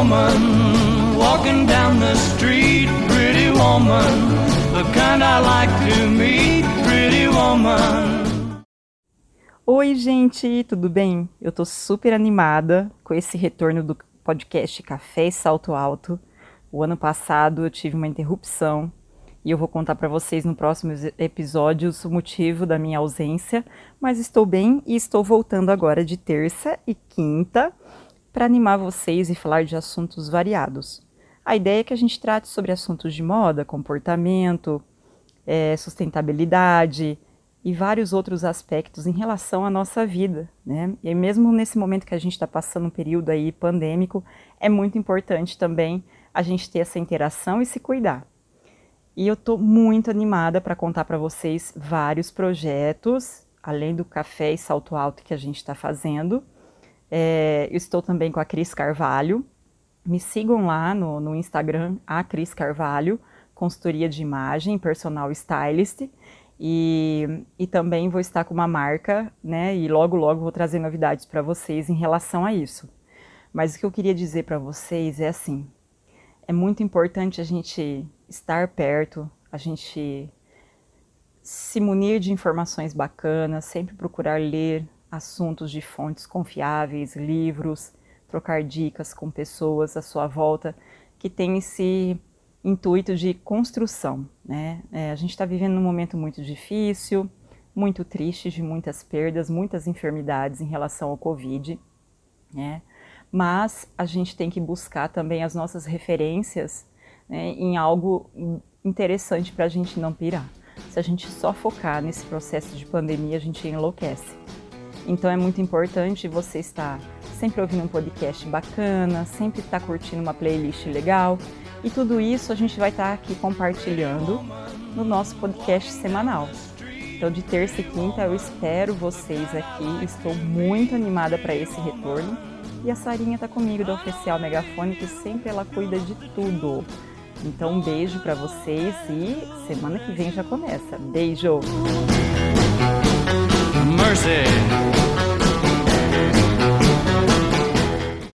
woman walking down the street, pretty woman, the kind I like to meet, pretty woman. Oi, gente, tudo bem? Eu tô super animada com esse retorno do podcast Café e Salto Alto. O ano passado eu tive uma interrupção e eu vou contar para vocês no próximo episódio o motivo da minha ausência, mas estou bem e estou voltando agora de terça e quinta para animar vocês e falar de assuntos variados. A ideia é que a gente trate sobre assuntos de moda, comportamento, é, sustentabilidade e vários outros aspectos em relação à nossa vida, né? E mesmo nesse momento que a gente está passando um período aí pandêmico, é muito importante também a gente ter essa interação e se cuidar. E eu estou muito animada para contar para vocês vários projetos, além do café e salto alto que a gente está fazendo. É, eu estou também com a Cris Carvalho. Me sigam lá no, no Instagram, a Cris Carvalho, consultoria de imagem, personal stylist. E, e também vou estar com uma marca, né? E logo, logo vou trazer novidades para vocês em relação a isso. Mas o que eu queria dizer para vocês é assim: é muito importante a gente estar perto, a gente se munir de informações bacanas, sempre procurar ler assuntos de fontes confiáveis, livros, trocar dicas com pessoas à sua volta que têm esse intuito de construção. Né? É, a gente está vivendo um momento muito difícil, muito triste, de muitas perdas, muitas enfermidades em relação ao Covid. Né? Mas a gente tem que buscar também as nossas referências né, em algo interessante para a gente não pirar. Se a gente só focar nesse processo de pandemia, a gente enlouquece. Então é muito importante você estar sempre ouvindo um podcast bacana, sempre estar curtindo uma playlist legal. E tudo isso a gente vai estar aqui compartilhando no nosso podcast semanal. Então, de terça e quinta, eu espero vocês aqui. Estou muito animada para esse retorno. E a Sarinha está comigo do Oficial Megafone, que sempre ela cuida de tudo. Então, um beijo para vocês e semana que vem já começa. Beijo! Mercy.